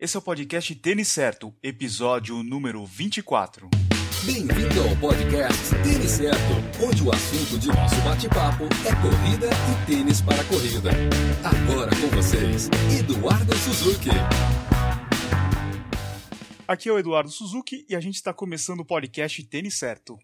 Esse é o podcast Tênis Certo, episódio número 24. Bem-vindo ao podcast Tênis Certo, onde o assunto de nosso bate-papo é corrida e tênis para corrida. Agora com vocês, Eduardo Suzuki. Aqui é o Eduardo Suzuki e a gente está começando o podcast Tênis Certo.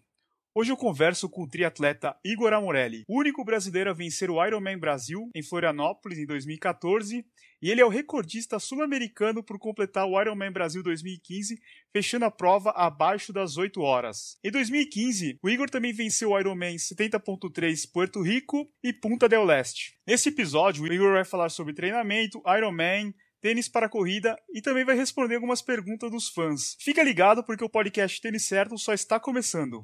Hoje eu converso com o triatleta Igor Amorelli, o único brasileiro a vencer o Ironman Brasil em Florianópolis em 2014, e ele é o recordista sul-americano por completar o Ironman Brasil 2015, fechando a prova abaixo das 8 horas. Em 2015, o Igor também venceu o Ironman 70.3 Puerto Rico e Punta del Leste. Nesse episódio, o Igor vai falar sobre treinamento, Ironman, tênis para corrida e também vai responder algumas perguntas dos fãs. Fica ligado porque o podcast Tênis Certo só está começando.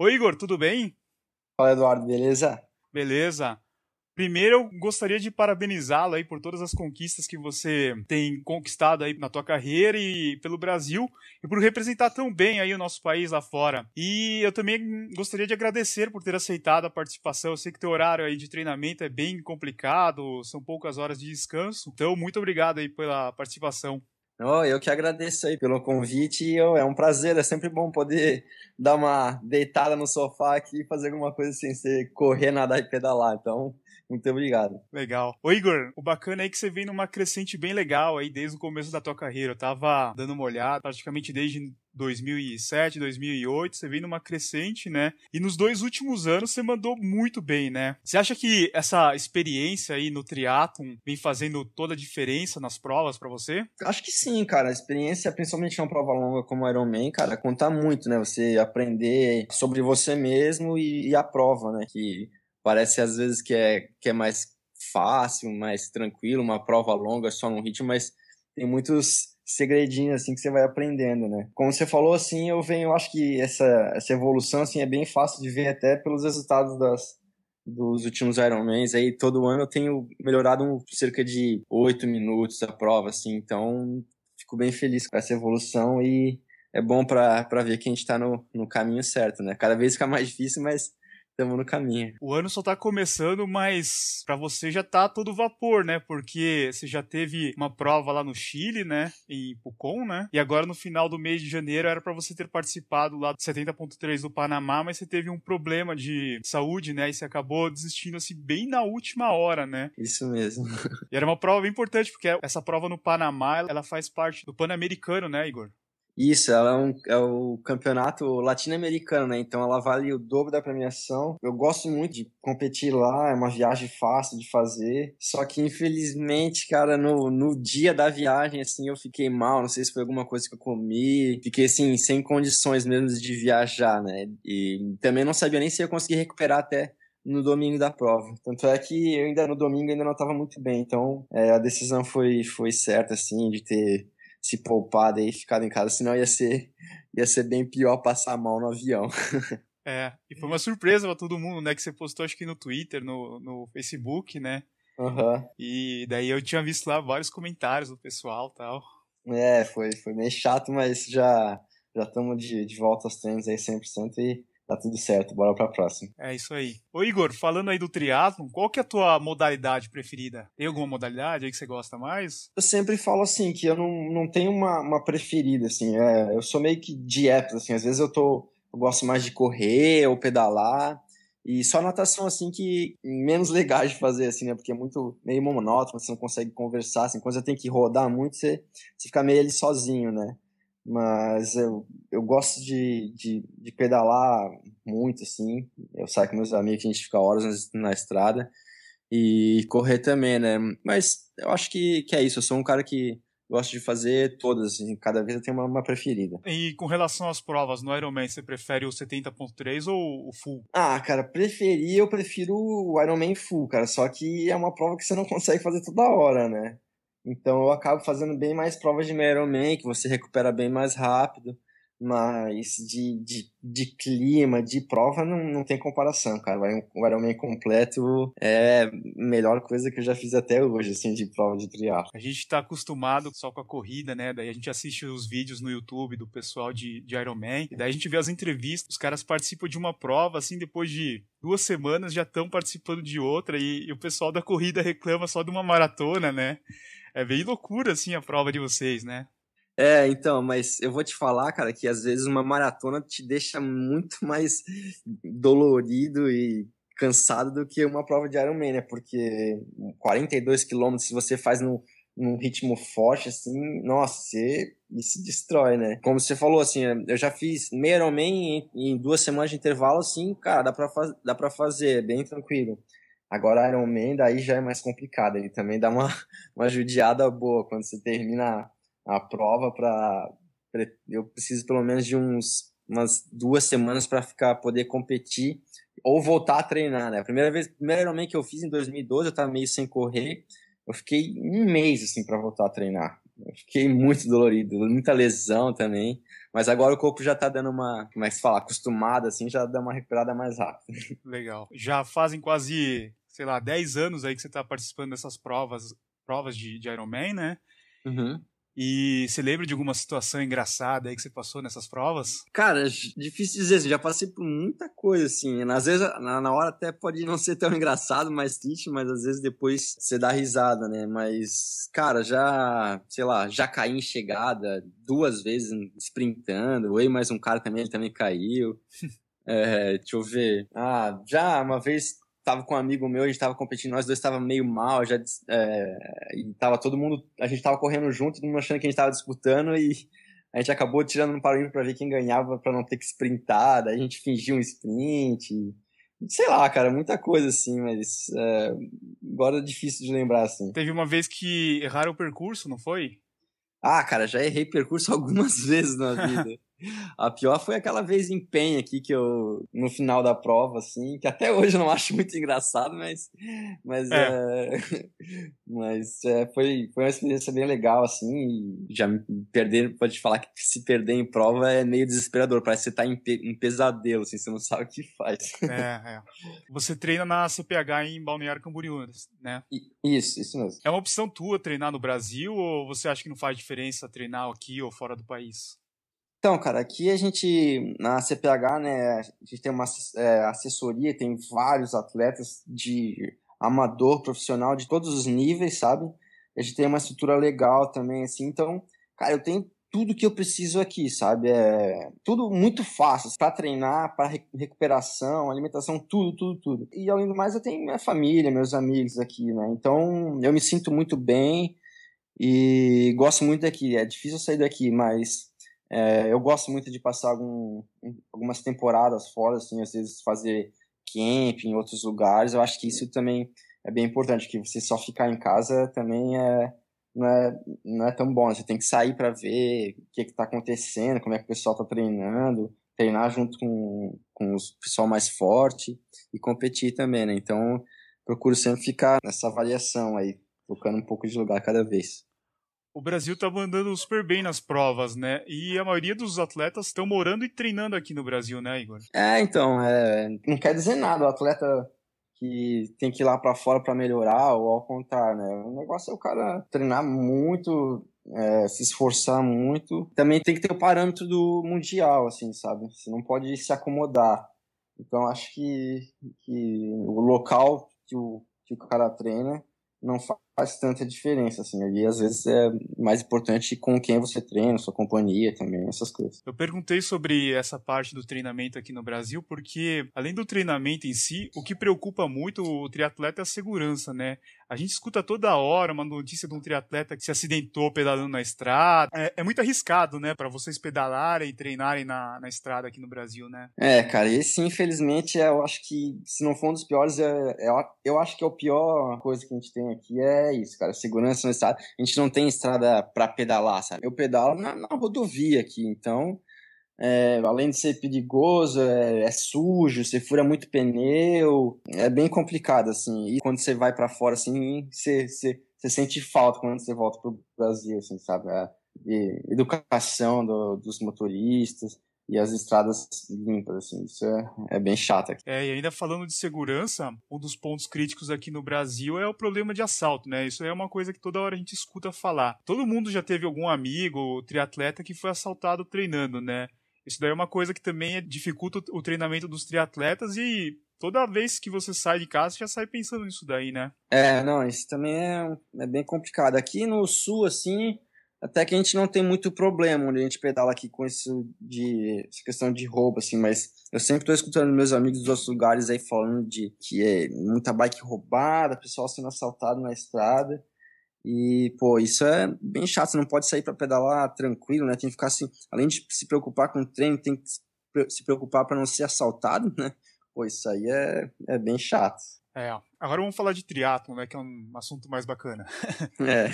Oi, Igor, tudo bem? Fala, Eduardo, beleza? Beleza. Primeiro, eu gostaria de parabenizá-lo aí por todas as conquistas que você tem conquistado aí na tua carreira e pelo Brasil e por representar tão bem aí o nosso país lá fora. E eu também gostaria de agradecer por ter aceitado a participação. Eu sei que teu horário aí de treinamento é bem complicado, são poucas horas de descanso. Então, muito obrigado aí pela participação. Oh, eu que agradeço aí pelo convite oh, é um prazer, é sempre bom poder dar uma deitada no sofá aqui e fazer alguma coisa sem ser correr, nadar e pedalar. Então, muito obrigado. Legal. Ô Igor, o bacana é que você vem numa crescente bem legal aí desde o começo da tua carreira. Eu tava dando uma olhada, praticamente desde 2007, 2008, você vem numa crescente, né? E nos dois últimos anos você mandou muito bem, né? Você acha que essa experiência aí no triatlon vem fazendo toda a diferença nas provas para você? Acho que sim, cara. A experiência, principalmente uma prova longa como o Ironman, cara, conta muito, né? Você aprender sobre você mesmo e, e a prova, né? Que Parece às vezes que é, que é mais fácil, mais tranquilo, uma prova longa só num ritmo, mas tem muitos segredinhos assim que você vai aprendendo, né? Como você falou assim, eu venho, eu acho que essa essa evolução assim é bem fácil de ver até pelos resultados das dos últimos Ironmans aí todo ano eu tenho melhorado cerca de oito minutos a prova assim, então fico bem feliz com essa evolução e é bom para ver que a gente está no, no caminho certo, né? Cada vez fica mais difícil, mas estamos no caminho. O ano só tá começando, mas para você já tá todo vapor, né? Porque você já teve uma prova lá no Chile, né? Em Pucon, né? E agora no final do mês de janeiro era para você ter participado lá do 70.3 do Panamá, mas você teve um problema de saúde, né? E você acabou desistindo assim bem na última hora, né? Isso mesmo. E era uma prova bem importante, porque essa prova no Panamá, ela faz parte do Pan-Americano, né, Igor? Isso, ela é, um, é o campeonato latino-americano, né? Então ela vale o dobro da premiação. Eu gosto muito de competir lá, é uma viagem fácil de fazer. Só que infelizmente, cara, no, no dia da viagem, assim, eu fiquei mal. Não sei se foi alguma coisa que eu comi. Fiquei, assim, sem condições mesmo de viajar, né? E também não sabia nem se ia conseguir recuperar até no domingo da prova. Tanto é que eu ainda no domingo ainda não estava muito bem. Então é, a decisão foi, foi certa, assim, de ter se poupado e ficado em casa, senão ia ser, ia ser bem pior passar mal no avião. É, e foi uma surpresa pra todo mundo, né? Que você postou, acho que no Twitter, no, no Facebook, né? Uhum. E daí eu tinha visto lá vários comentários do pessoal tal. É, foi, foi meio chato, mas já já estamos de, de volta aos treinos aí 100% e tá tudo certo, bora pra próxima. É isso aí. Ô Igor, falando aí do triatlon, qual que é a tua modalidade preferida? Tem alguma modalidade aí que você gosta mais? Eu sempre falo assim, que eu não, não tenho uma, uma preferida, assim, é, eu sou meio que de épocas, assim, às vezes eu tô, eu gosto mais de correr ou pedalar, e só natação, assim, que menos legal de fazer, assim, né? Porque é muito meio monótono, você não consegue conversar, assim, quando você tem que rodar muito, você, você fica meio ali sozinho, né? Mas eu, eu gosto de, de, de pedalar muito, assim. Eu saio com meus amigos, a gente fica horas na, na estrada. E correr também, né? Mas eu acho que, que é isso. Eu sou um cara que gosto de fazer todas, assim, cada vez eu tenho uma, uma, preferida. E com relação às provas no Ironman, você prefere o 70.3 ou o full? Ah, cara, preferir, eu prefiro o Ironman full, cara, só que é uma prova que você não consegue fazer toda hora, né? Então eu acabo fazendo bem mais provas de Ironman, que você recupera bem mais rápido. Mas de, de, de clima, de prova, não, não tem comparação, cara. O Ironman completo é a melhor coisa que eu já fiz até hoje, assim, de prova de triatlo. A gente tá acostumado só com a corrida, né? Daí a gente assiste os vídeos no YouTube do pessoal de, de Ironman, e daí a gente vê as entrevistas, os caras participam de uma prova, assim, depois de duas semanas já estão participando de outra, e, e o pessoal da corrida reclama só de uma maratona, né? É bem loucura, assim, a prova de vocês, né? É, então, mas eu vou te falar, cara, que às vezes uma maratona te deixa muito mais dolorido e cansado do que uma prova de Ironman, né? Porque 42 quilômetros, se você faz no, num ritmo forte, assim, nossa, você, isso destrói, né? Como você falou, assim, eu já fiz meio Ironman em, em duas semanas de intervalo, assim, cara, dá pra, dá pra fazer, é bem tranquilo. Agora Ironman, daí já é mais complicado, ele também dá uma, uma judiada boa quando você termina a prova para eu preciso pelo menos de uns umas duas semanas para ficar poder competir ou voltar a treinar, né? A primeira vez, primeiro Ironman que eu fiz em 2012, eu estava meio sem correr, eu fiquei um mês assim para voltar a treinar. Eu fiquei muito dolorido, muita lesão também, mas agora o corpo já tá dando uma, como é que se fala, acostumado assim, já dá uma recuperada mais rápida. Legal. Já fazem quase, sei lá, 10 anos aí que você tá participando dessas provas, provas de, de Ironman, né? Uhum. E você lembra de alguma situação engraçada aí que você passou nessas provas? Cara, difícil dizer, já passei por muita coisa, assim. Às vezes, na, hora até pode não ser tão engraçado, mais triste, mas às vezes depois você dá risada, né? Mas, cara, já, sei lá, já caí em chegada duas vezes sprintando. Eu e mais um cara também, ele também caiu. é, deixa eu ver. Ah, já uma vez tava com um amigo meu, a gente tava competindo, nós dois tava meio mal, já é, e tava todo mundo, a gente tava correndo junto, todo mundo achando que a gente tava disputando e a gente acabou tirando um parâmetro para ver quem ganhava para não ter que sprintar, daí a gente fingiu um sprint, sei lá, cara, muita coisa assim, mas é, agora é difícil de lembrar assim. Teve uma vez que erraram o percurso, não foi? Ah, cara, já errei percurso algumas vezes na vida. A pior foi aquela vez em Penha aqui que eu, no final da prova, assim, que até hoje eu não acho muito engraçado, mas, mas, é. é mas é, foi, foi uma experiência bem legal, assim, e já perder, pode falar que se perder em prova é meio desesperador, parece que você tá em, em pesadelo, assim, você não sabe o que faz. É, é. Você treina na CPH em Balneário Camboriú, né? Isso, isso mesmo. É uma opção tua treinar no Brasil ou você acha que não faz diferença treinar aqui ou fora do país? Então, cara, aqui a gente, na CPH, né, a gente tem uma é, assessoria, tem vários atletas de amador, profissional, de todos os níveis, sabe? A gente tem uma estrutura legal também, assim, então, cara, eu tenho tudo que eu preciso aqui, sabe? É tudo muito fácil para treinar, para recuperação, alimentação, tudo, tudo, tudo. E além do mais, eu tenho minha família, meus amigos aqui, né? Então, eu me sinto muito bem e gosto muito daqui. É difícil sair daqui, mas é, eu gosto muito de passar algum, algumas temporadas fora, assim, às vezes fazer camp em outros lugares. Eu acho que isso também é bem importante, que você só ficar em casa também é, não, é, não é tão bom. Você tem que sair para ver o que está acontecendo, como é que o pessoal está treinando, treinar junto com, com o pessoal mais forte e competir também, né? Então, procuro sempre ficar nessa variação aí, trocando um pouco de lugar cada vez o Brasil tá mandando super bem nas provas, né? E a maioria dos atletas estão morando e treinando aqui no Brasil, né, Igor? É, então, é, não quer dizer nada. O atleta que tem que ir lá para fora para melhorar ou ao contrário, né? O negócio é o cara treinar muito, é, se esforçar muito. Também tem que ter o parâmetro do mundial, assim, sabe? Você não pode se acomodar. Então, acho que, que o local que o, que o cara treina não faz tanta diferença, assim. Ali, às vezes, é mais importante com quem você treina, sua companhia também, essas coisas. Eu perguntei sobre essa parte do treinamento aqui no Brasil, porque, além do treinamento em si, o que preocupa muito o triatleta é a segurança, né? A gente escuta toda hora uma notícia de um triatleta que se acidentou pedalando na estrada. É, é muito arriscado, né, para vocês pedalarem e treinarem na, na estrada aqui no Brasil, né? É, cara, esse infelizmente eu acho que, se não for um dos piores, é, é, eu acho que é o pior coisa que a gente tem aqui é isso, cara, segurança na estrada. A gente não tem estrada para pedalar, sabe? Eu pedalo na, na rodovia aqui, então é, além de ser perigoso, é, é, sujo, você fura muito pneu, é bem complicado, assim. E quando você vai para fora, assim, você, você, você, sente falta quando você volta pro Brasil, assim, sabe? É, educação do, dos motoristas e as estradas limpas, assim, isso é, é bem chato aqui. É, e ainda falando de segurança, um dos pontos críticos aqui no Brasil é o problema de assalto, né? Isso é uma coisa que toda hora a gente escuta falar. Todo mundo já teve algum amigo, triatleta, que foi assaltado treinando, né? Isso daí é uma coisa que também dificulta o treinamento dos triatletas e toda vez que você sai de casa, você já sai pensando nisso daí, né? É, não, isso também é, é bem complicado. Aqui no sul, assim, até que a gente não tem muito problema onde a gente pedala aqui com isso de essa questão de roubo, assim, mas eu sempre estou escutando meus amigos dos outros lugares aí falando de que é muita bike roubada, pessoal sendo assaltado na estrada. E, pô, isso é bem chato, você não pode sair para pedalar tranquilo, né? Tem que ficar assim, além de se preocupar com o treino, tem que se preocupar para não ser assaltado, né? Pô, isso aí é, é bem chato. É, agora vamos falar de triatlo, né, que é um assunto mais bacana. É.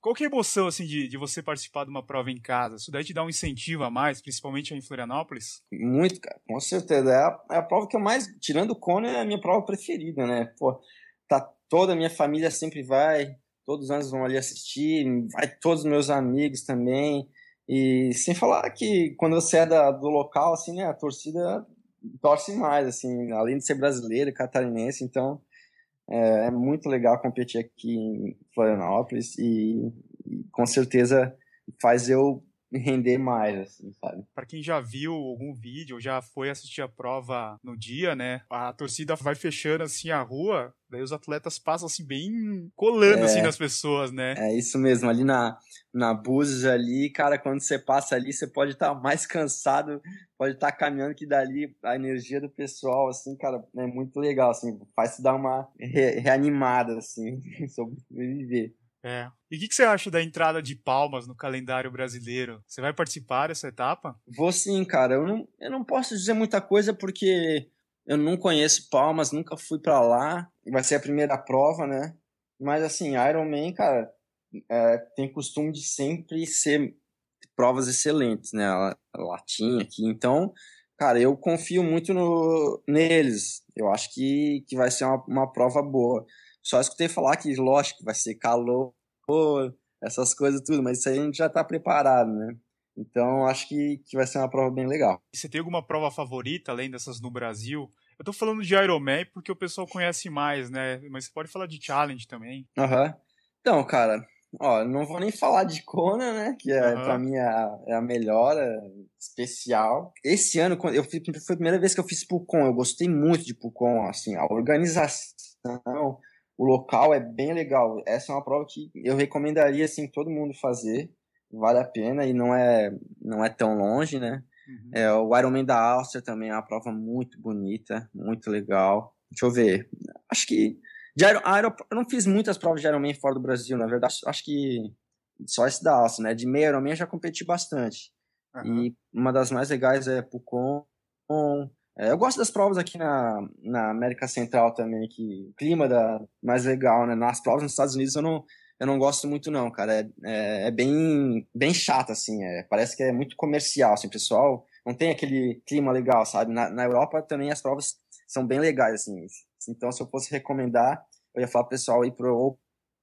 Qual que é a emoção, assim, de, de você participar de uma prova em casa? Isso daí te dá um incentivo a mais, principalmente em Florianópolis? Muito, cara, com certeza. É a, é a prova que eu mais, tirando o Kona, é a minha prova preferida, né? Pô, tá toda a minha família sempre vai, todos os anos vão ali assistir, vai todos os meus amigos também. E sem falar que quando você é da, do local, assim, né, a torcida torce mais, assim, além de ser brasileiro, catarinense, então é, é muito legal competir aqui em Florianópolis e, e, com certeza faz eu render mais, assim, sabe? Para quem já viu algum vídeo, já foi assistir a prova no dia, né? A torcida vai fechando assim a rua, daí os atletas passam assim bem colando é, assim nas pessoas, né? É isso mesmo, ali na na Búzios ali, cara, quando você passa ali, você pode estar tá mais cansado, pode estar tá caminhando que dali a energia do pessoal, assim, cara, é muito legal, assim, faz se dar uma re reanimada, assim, sobreviver. É. E o que, que, você acha da entrada de Palmas no calendário brasileiro? Você vai participar dessa etapa? Vou sim, cara. Eu não, eu não posso dizer muita coisa porque eu não conheço Palmas, nunca fui para lá. Vai ser a primeira prova, né? Mas assim, Ironman, cara, é, tem costume de sempre ser provas excelentes, né? Latinha aqui. Então, cara, eu confio muito no, neles. Eu acho que, que vai ser uma, uma prova boa. Só escutei falar que, lógico, vai ser calor, essas coisas tudo, mas isso aí a gente já está preparado, né? Então, acho que, que vai ser uma prova bem legal. Você tem alguma prova favorita, além dessas no Brasil? Eu tô falando de Ironman porque o pessoal conhece mais, né? Mas você pode falar de Challenge também. Aham. Uhum. Então, cara, ó, não vou nem falar de Kona, né? Que é, uhum. pra mim é a, é a melhor, é especial. Esse ano, eu fiz, foi a primeira vez que eu fiz Pucon. Eu gostei muito de Pucon, assim, a organização, o local é bem legal. Essa é uma prova que eu recomendaria assim todo mundo fazer. Vale a pena e não é não é tão longe, né? Uhum. É, o Ironman da Áustria também é uma prova muito bonita, muito legal. Deixa eu ver. Acho que de Iron, Iron, eu não fiz muitas provas de Ironman fora do Brasil, na verdade. Acho que só esse da Áustria, né? De meio Ironman eu já competi bastante. Uhum. E uma das mais legais é Pucon, é, eu gosto das provas aqui na, na América Central também, que o clima da mais legal, né? Nas provas nos Estados Unidos eu não, eu não gosto muito não, cara. É, é, é bem, bem chato, assim. É, parece que é muito comercial, assim, pessoal. Não tem aquele clima legal, sabe? Na, na Europa também as provas são bem legais, assim. Então, se eu fosse recomendar, eu ia falar pro pessoal ir pro, ou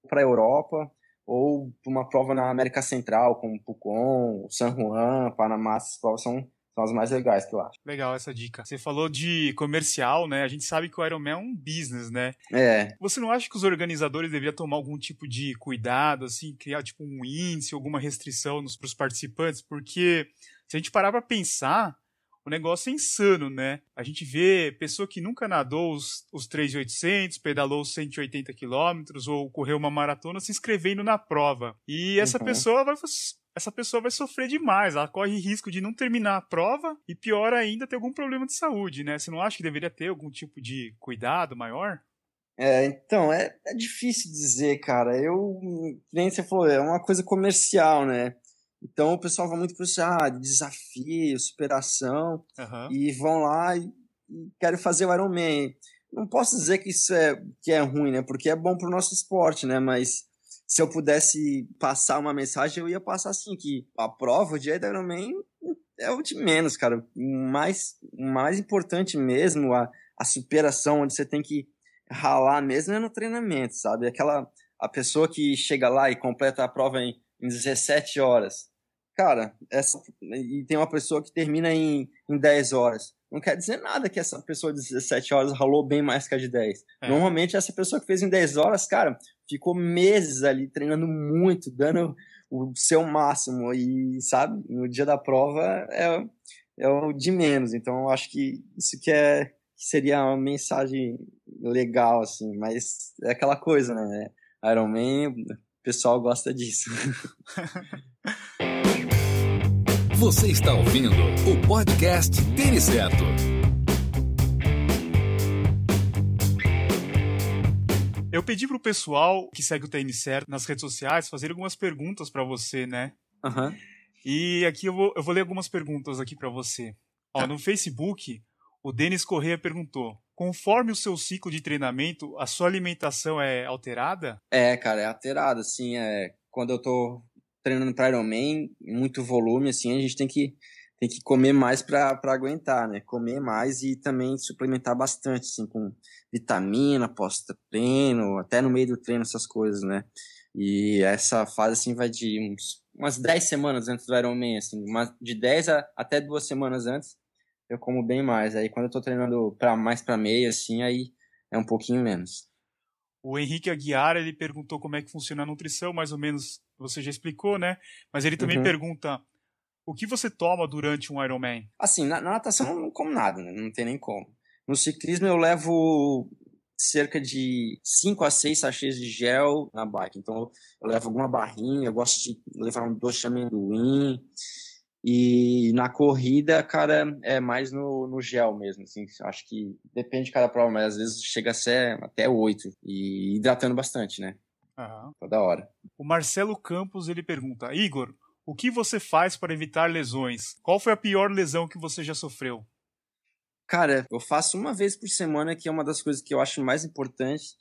para a Europa ou uma prova na América Central, como Pucon, San Juan, Panamá. Essas provas são são as mais legais que eu acho. Legal essa dica. Você falou de comercial, né? A gente sabe que o Ironman é um business, né? É. Você não acha que os organizadores deveriam tomar algum tipo de cuidado, assim, criar tipo um índice, alguma restrição para os participantes? Porque se a gente parar para pensar, o negócio é insano, né? A gente vê pessoa que nunca nadou os, os 3,800, pedalou os 180 quilômetros ou correu uma maratona se inscrevendo na prova. E essa uhum. pessoa vai essa pessoa vai sofrer demais. Ela corre risco de não terminar a prova e, pior ainda, ter algum problema de saúde, né? Você não acha que deveria ter algum tipo de cuidado maior? É, então, é, é difícil dizer, cara. Eu, nem você falou, é uma coisa comercial, né? Então o pessoal vai muito para ah, desafio, superação, uhum. e vão lá e, e querem fazer o Ironman. Não posso dizer que isso é, que é ruim, né? Porque é bom para o nosso esporte, né? Mas se eu pudesse passar uma mensagem, eu ia passar assim, que a prova, o dia da Ironman é o de menos, cara. O mais, o mais importante mesmo, a, a superação, onde você tem que ralar mesmo é no treinamento, sabe? Aquela, a pessoa que chega lá e completa a prova em, em 17 horas, cara, essa, e tem uma pessoa que termina em, em 10 horas. Não quer dizer nada que essa pessoa de 17 horas ralou bem mais que a de 10. É. Normalmente, essa pessoa que fez em 10 horas, cara, ficou meses ali treinando muito, dando o seu máximo. E, sabe, no dia da prova é, é o de menos. Então, eu acho que isso que é que seria uma mensagem legal, assim, mas é aquela coisa, né? Iron Man, o pessoal gosta disso. Você está ouvindo o podcast Tênis Certo. Eu pedi pro pessoal que segue o Tênis Certo nas redes sociais fazer algumas perguntas para você, né? Uhum. E aqui eu vou, eu vou ler algumas perguntas aqui para você. Ó, tá. no Facebook, o Denis Correia perguntou: conforme o seu ciclo de treinamento, a sua alimentação é alterada? É, cara, é alterada, sim. É, quando eu tô treinando para Ironman, muito volume, assim, a gente tem que, tem que comer mais para aguentar, né? Comer mais e também suplementar bastante, assim, com vitamina, pós-treino, até no meio do treino, essas coisas, né? E essa fase, assim, vai de uns, umas 10 semanas antes do Ironman, assim, uma, de 10 a, até duas semanas antes, eu como bem mais. Aí quando eu tô treinando pra, mais para meia, assim, aí é um pouquinho menos. O Henrique Aguiar, ele perguntou como é que funciona a nutrição, mais ou menos você já explicou, né? Mas ele também uhum. pergunta o que você toma durante um Ironman? Assim, na, na natação eu não como nada, né? Não tem nem como. No ciclismo eu levo cerca de 5 a 6 sachês de gel na bike. Então eu levo alguma barrinha, eu gosto de levar um doce de amendoim. E na corrida, cara, é mais no, no gel mesmo, assim, acho que depende de cada prova, mas às vezes chega a ser até oito e hidratando bastante, né? Uhum. Toda hora. O Marcelo Campos, ele pergunta, Igor, o que você faz para evitar lesões? Qual foi a pior lesão que você já sofreu? Cara, eu faço uma vez por semana, que é uma das coisas que eu acho mais importantes.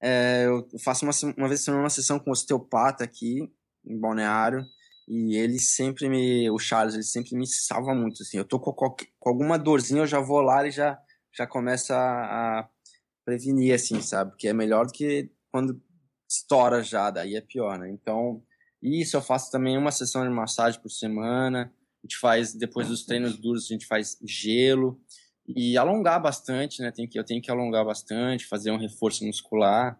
É, eu faço uma, uma vez por semana uma sessão com osteopata aqui, em Balneário. E ele sempre me. O Charles, ele sempre me salva muito. Assim. Eu tô com, qualquer, com alguma dorzinha, eu já vou lá e já, já começa a, prevenir, assim, sabe? Que é melhor do que quando estoura já, daí é pior, né? Então, isso eu faço também uma sessão de massagem por semana. A gente faz, depois dos treinos duros, a gente faz gelo. E alongar bastante, né? Tem que, eu tenho que alongar bastante, fazer um reforço muscular.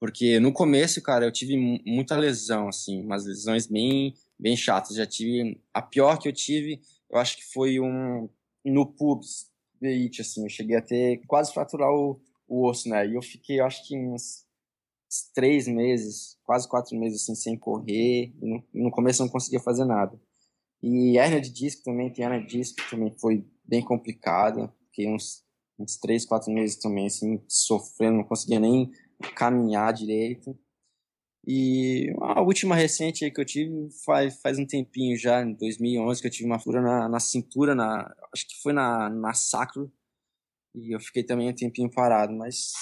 Porque no começo, cara, eu tive muita lesão, assim, umas lesões bem bem chatas. Já tive. A pior que eu tive, eu acho que foi um. No pubs, beite, assim. Eu cheguei a ter. quase fraturar o, o osso, né? E eu fiquei, eu acho que uns três meses, quase quatro meses, assim, sem correr. No, no começo eu não conseguia fazer nada. E hernia de disco também, tem hernia de disco também foi bem complicada. Fiquei uns, uns três, quatro meses também, assim, sofrendo, não conseguia nem caminhar direito. E a última recente que eu tive faz, faz um tempinho já, em 2011, que eu tive uma fura na, na cintura, na, acho que foi na, na sacro, e eu fiquei também um tempinho parado, mas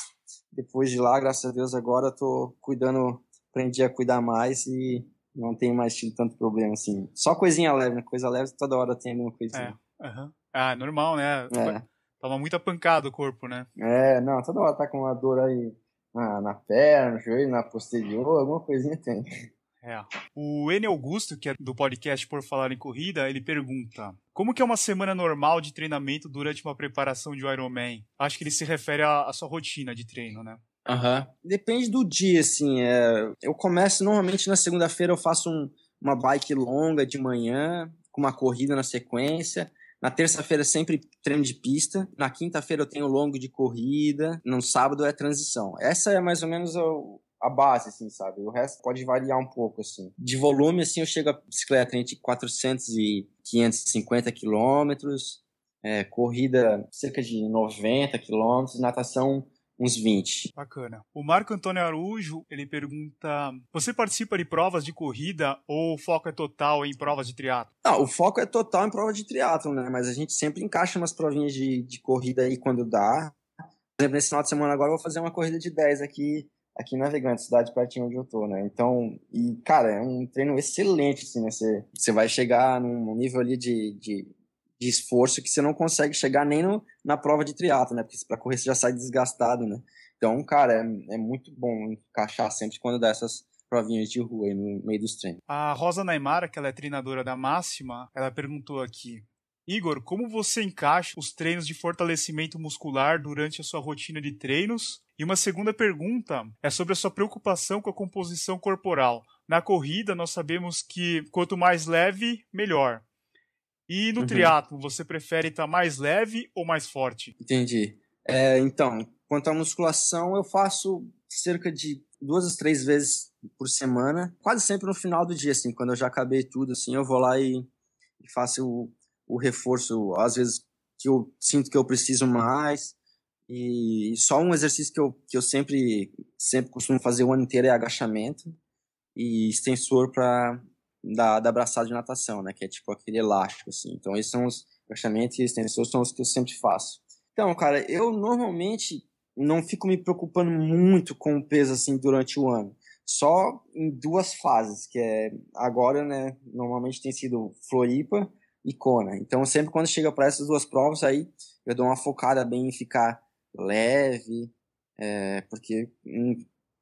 depois de lá, graças a Deus, agora eu tô cuidando, aprendi a cuidar mais e não tenho mais tido tanto problema, assim. Só coisinha leve, né? Coisa leve, toda hora tem alguma coisinha. É, uhum. Ah, normal, né? É. Tava muita pancada o corpo, né? É, não, toda hora tá com uma dor aí na, na perna, no joelho, na posterior, alguma coisinha tem. É. O N Augusto, que é do podcast Por Falar em Corrida, ele pergunta: Como que é uma semana normal de treinamento durante uma preparação de Ironman? Acho que ele se refere à, à sua rotina de treino, né? Aham. Uhum. Depende do dia, assim. É... Eu começo normalmente na segunda-feira, eu faço um, uma bike longa de manhã, com uma corrida na sequência. Na terça-feira sempre treino de pista. Na quinta-feira eu tenho longo de corrida. No sábado é transição. Essa é mais ou menos a base, assim, sabe? O resto pode variar um pouco, assim. De volume, assim, eu chego a bicicleta entre 400 e 550 quilômetros. É, corrida cerca de 90 quilômetros. Natação uns 20. Bacana. O Marco Antônio Arujo, ele pergunta: você participa de provas de corrida ou o foco é total em provas de triatlo? Não, o foco é total em prova de triatlo, né? Mas a gente sempre encaixa umas provinhas de, de corrida aí quando dá. Por exemplo, nesse final de semana agora eu vou fazer uma corrida de 10 aqui aqui em Navegante, cidade pertinho onde eu tô, né? Então, e cara, é um treino excelente, assim, né? Você, você vai chegar num nível ali de, de de esforço que você não consegue chegar nem no, na prova de triatlo, né? Porque para correr você já sai desgastado, né? Então, cara, é, é muito bom encaixar sempre quando dá essas provinhas de rua aí no meio dos treinos. A Rosa Naimara, que ela é treinadora da Máxima, ela perguntou aqui: Igor, como você encaixa os treinos de fortalecimento muscular durante a sua rotina de treinos? E uma segunda pergunta é sobre a sua preocupação com a composição corporal. Na corrida, nós sabemos que quanto mais leve, melhor. E no uhum. triatlo, você prefere estar mais leve ou mais forte? Entendi. É, então, quanto à musculação, eu faço cerca de duas a três vezes por semana, quase sempre no final do dia, assim, quando eu já acabei tudo, assim, eu vou lá e, e faço o, o reforço, às vezes que eu sinto que eu preciso mais, e só um exercício que eu, que eu sempre, sempre costumo fazer o ano inteiro é agachamento e extensor para da, da abraçada de natação, né? Que é tipo aquele elástico, assim. Então, esses são os agachamentos e extensores são os que eu sempre faço. Então, cara, eu normalmente não fico me preocupando muito com o peso, assim, durante o ano. Só em duas fases, que é agora, né? Normalmente tem sido Floripa e Kona. Então, sempre quando chega para essas duas provas, aí eu dou uma focada bem em ficar leve, é, porque hum,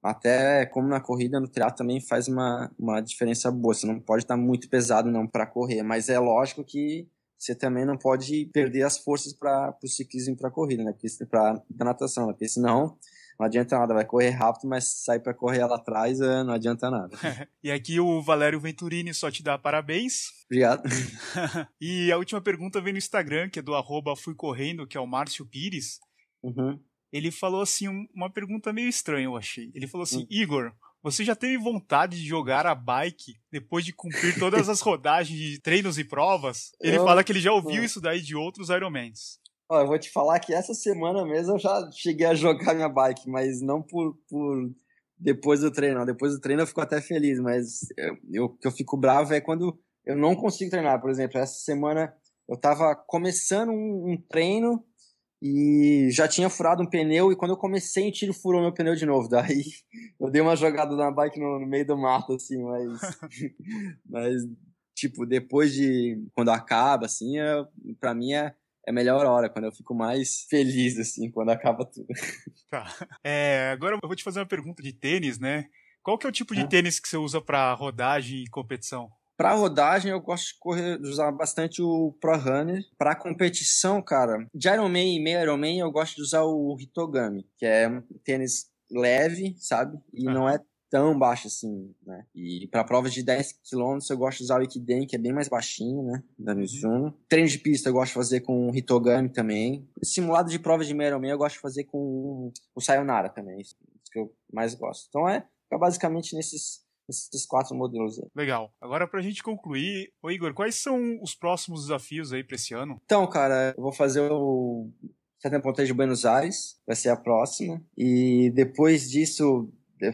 até como na corrida, no triatlo também faz uma, uma diferença boa. Você não pode estar muito pesado não para correr, mas é lógico que você também não pode perder as forças para o ciclismo para corrida, né? Para a natação, né? porque senão não adianta nada, vai correr rápido, mas sai para correr lá atrás, é, não adianta nada. e aqui o Valério Venturini só te dá parabéns. Obrigado. e a última pergunta vem no Instagram, que é do arroba Fui Correndo, que é o Márcio Pires. Uhum ele falou assim uma pergunta meio estranha, eu achei. Ele falou assim: hum. Igor, você já teve vontade de jogar a bike depois de cumprir todas as rodagens de treinos e provas? Ele eu... fala que ele já ouviu isso daí de outros Ironmans. Ó, eu vou te falar que essa semana mesmo eu já cheguei a jogar minha bike, mas não por, por depois do treino. Depois do treino eu fico até feliz, mas o que eu fico bravo é quando eu não consigo treinar. Por exemplo, essa semana eu tava começando um, um treino e já tinha furado um pneu e quando eu comecei o tiro furou meu pneu de novo. Daí eu dei uma jogada na bike no, no meio do mato, assim, mas. mas, tipo, depois de. Quando acaba, assim, é, pra mim é, é a melhor hora, quando eu fico mais feliz, assim, quando acaba tudo. Tá. É, agora eu vou te fazer uma pergunta de tênis, né? Qual que é o tipo de é. tênis que você usa para rodagem e competição? Para rodagem, eu gosto de, correr, de usar bastante o Pro Runner. Para competição, cara, de Ironman e meio Ironman, eu gosto de usar o Hitogami, que é um tênis leve, sabe? E não é tão baixo assim, né? E para provas de 10 km eu gosto de usar o Ikiden, que é bem mais baixinho, né? Da Mizuno. Uhum. Treino de pista eu gosto de fazer com o Hitogami também. Simulado de provas de meio Ironman eu gosto de fazer com o Sayonara também, isso que eu mais gosto. Então é, é basicamente nesses esses quatro modelos aí. Legal. Agora, pra gente concluir, ô Igor, quais são os próximos desafios aí pra esse ano? Então, cara, eu vou fazer o 70 de Buenos Aires, vai ser a próxima. E depois disso,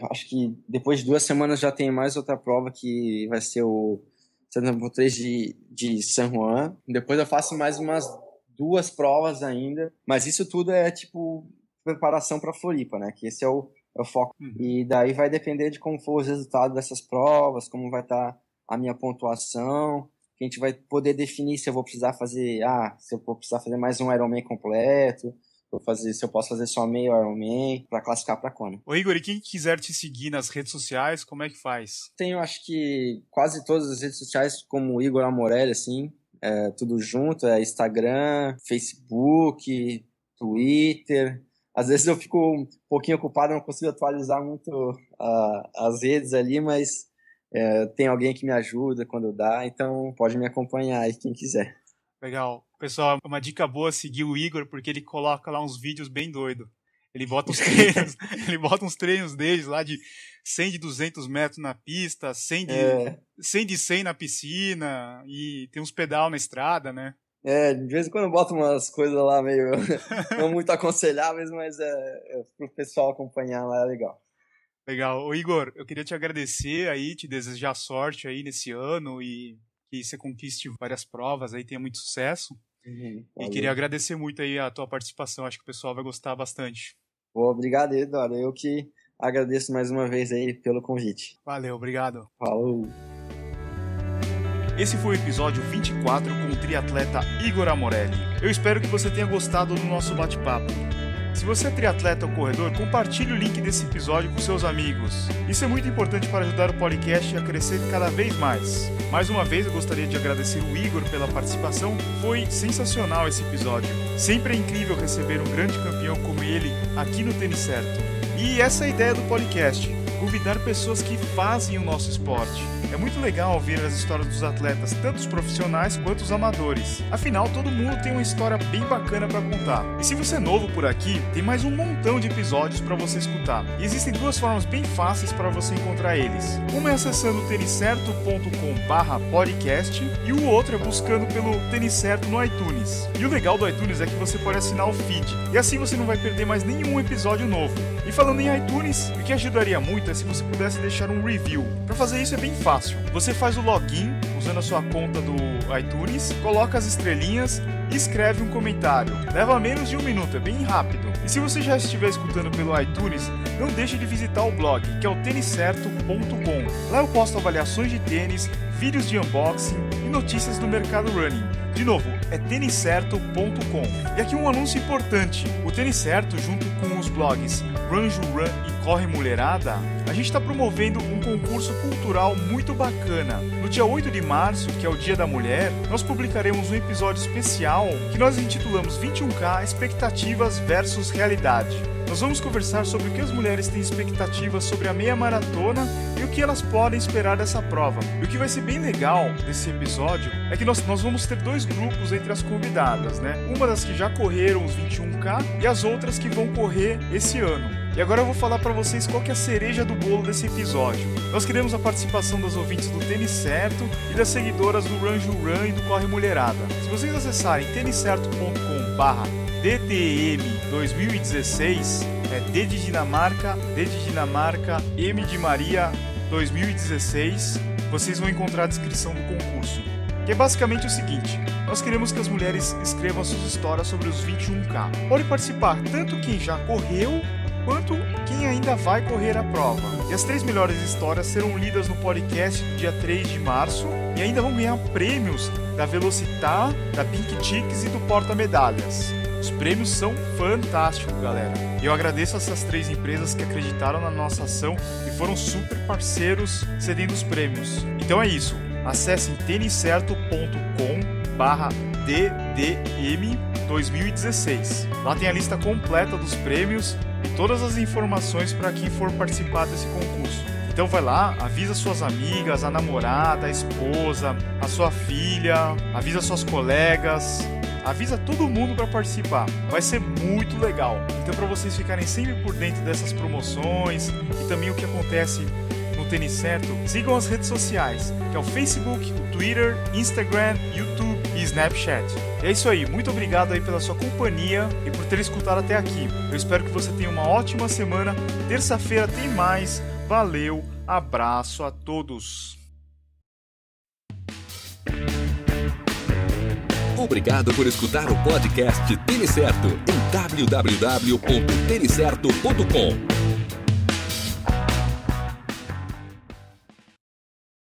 acho que depois de duas semanas já tem mais outra prova que vai ser o 73 de, de San Juan. Depois eu faço mais umas duas provas ainda. Mas isso tudo é tipo preparação para Floripa, né? Que esse é o é o foco. Uhum. E daí vai depender de como for os resultados dessas provas, como vai estar tá a minha pontuação, que a gente vai poder definir se eu vou precisar fazer, ah, se eu vou precisar fazer mais um Ironman completo, vou fazer, se eu posso fazer só meio Ironman para classificar para Kona. Ô Igor, e quem quiser te seguir nas redes sociais, como é que faz? Tenho, acho que quase todas as redes sociais, como Igor Amorelli, assim, é, tudo junto, é Instagram, Facebook, Twitter, às vezes eu fico um pouquinho ocupado, não consigo atualizar muito uh, as redes ali, mas uh, tem alguém que me ajuda quando dá, então pode me acompanhar aí quem quiser. Legal. Pessoal, uma dica boa é seguir o Igor, porque ele coloca lá uns vídeos bem doidos. Ele bota uns treinos, ele bota uns treinos deles lá de 100 de 200 metros na pista, 100 de, é. 100 de 100 na piscina e tem uns pedal na estrada, né? É, de vez em quando eu boto umas coisas lá meio não muito aconselháveis, mas é, é pro pessoal acompanhar lá é legal. Legal. Ô Igor, eu queria te agradecer aí, te desejar sorte aí nesse ano e que você conquiste várias provas aí, tenha muito sucesso. Uhum, e queria agradecer muito aí a tua participação, acho que o pessoal vai gostar bastante. obrigado, Eduardo. Eu que agradeço mais uma vez aí pelo convite. Valeu, obrigado. Falou. Esse foi o episódio 24 com o triatleta Igor Amorelli. Eu espero que você tenha gostado do nosso bate-papo. Se você é triatleta ou corredor, compartilhe o link desse episódio com seus amigos. Isso é muito importante para ajudar o podcast a crescer cada vez mais. Mais uma vez, eu gostaria de agradecer o Igor pela participação. Foi sensacional esse episódio. Sempre é incrível receber um grande campeão como ele aqui no Tênis Certo. E essa é a ideia do podcast: convidar pessoas que fazem o nosso esporte. É muito legal ouvir as histórias dos atletas, tanto os profissionais quanto os amadores. Afinal, todo mundo tem uma história bem bacana para contar. E se você é novo por aqui, tem mais um montão de episódios para você escutar. E existem duas formas bem fáceis para você encontrar eles. Uma é acessando tenicerto.com/podcast e o outro é buscando pelo Tênis Certo no iTunes. E o legal do iTunes é que você pode assinar o feed, e assim você não vai perder mais nenhum episódio novo. E falando em iTunes, o que ajudaria muito é se você pudesse deixar um review. Para fazer isso é bem fácil. Você faz o login usando a sua conta do iTunes, coloca as estrelinhas e escreve um comentário. Leva menos de um minuto, é bem rápido. E se você já estiver escutando pelo iTunes, não deixe de visitar o blog, que é o têniscerto.com. Lá eu posto avaliações de tênis, vídeos de unboxing e notícias do mercado running. De novo, é têniscerto.com. E aqui um anúncio importante. O Tênis Certo, junto com os blogs Run Run e Corre Mulherada, a gente está promovendo um concurso cultural muito bacana. No dia 8 de março, que é o Dia da Mulher, nós publicaremos um episódio especial que nós intitulamos 21K Expectativas versus Realidade. Nós vamos conversar sobre o que as mulheres têm expectativas sobre a meia maratona e o que elas podem esperar dessa prova. E o que vai ser bem legal desse episódio é que nós, nós vamos ter dois grupos entre as convidadas, né? Uma das que já correram os 21K e as outras que vão correr esse ano. E agora eu vou falar para vocês qual que é a cereja do bolo desse episódio. Nós queremos a participação das ouvintes do Tênis Certo e das seguidoras do Run Run e do Corre Mulherada. Se vocês acessarem têniscerto.com/ddm 2016, é D de Dinamarca, D de Dinamarca, M de Maria 2016, vocês vão encontrar a descrição do concurso. Que é basicamente o seguinte: nós queremos que as mulheres escrevam suas histórias sobre os 21K. Pode participar tanto quem já correu quanto quem ainda vai correr a prova. E as três melhores histórias serão lidas no podcast dia 3 de março e ainda vão ganhar prêmios da Velocitar, da Pink Chicks e do Porta Medalhas. Os prêmios são fantásticos, galera. E eu agradeço essas três empresas que acreditaram na nossa ação e foram super parceiros cedendo os prêmios. Então é isso. Acessem têniscerto.com barra DDM 2016. Lá tem a lista completa dos prêmios e todas as informações para quem for participar desse concurso. Então vai lá, avisa suas amigas, a namorada, a esposa, a sua filha, avisa suas colegas, avisa todo mundo para participar. Vai ser muito legal. Então para vocês ficarem sempre por dentro dessas promoções e também o que acontece no Tênis Certo, sigam as redes sociais, que é o Facebook, o Twitter, Instagram, YouTube e Snapchat. E é isso aí, muito obrigado aí pela sua companhia e por ter escutado até aqui. Eu espero que você tenha uma ótima semana. Terça-feira tem mais. Valeu, abraço a todos. Obrigado por escutar o podcast Tênis Certo em www.tenicerto.com.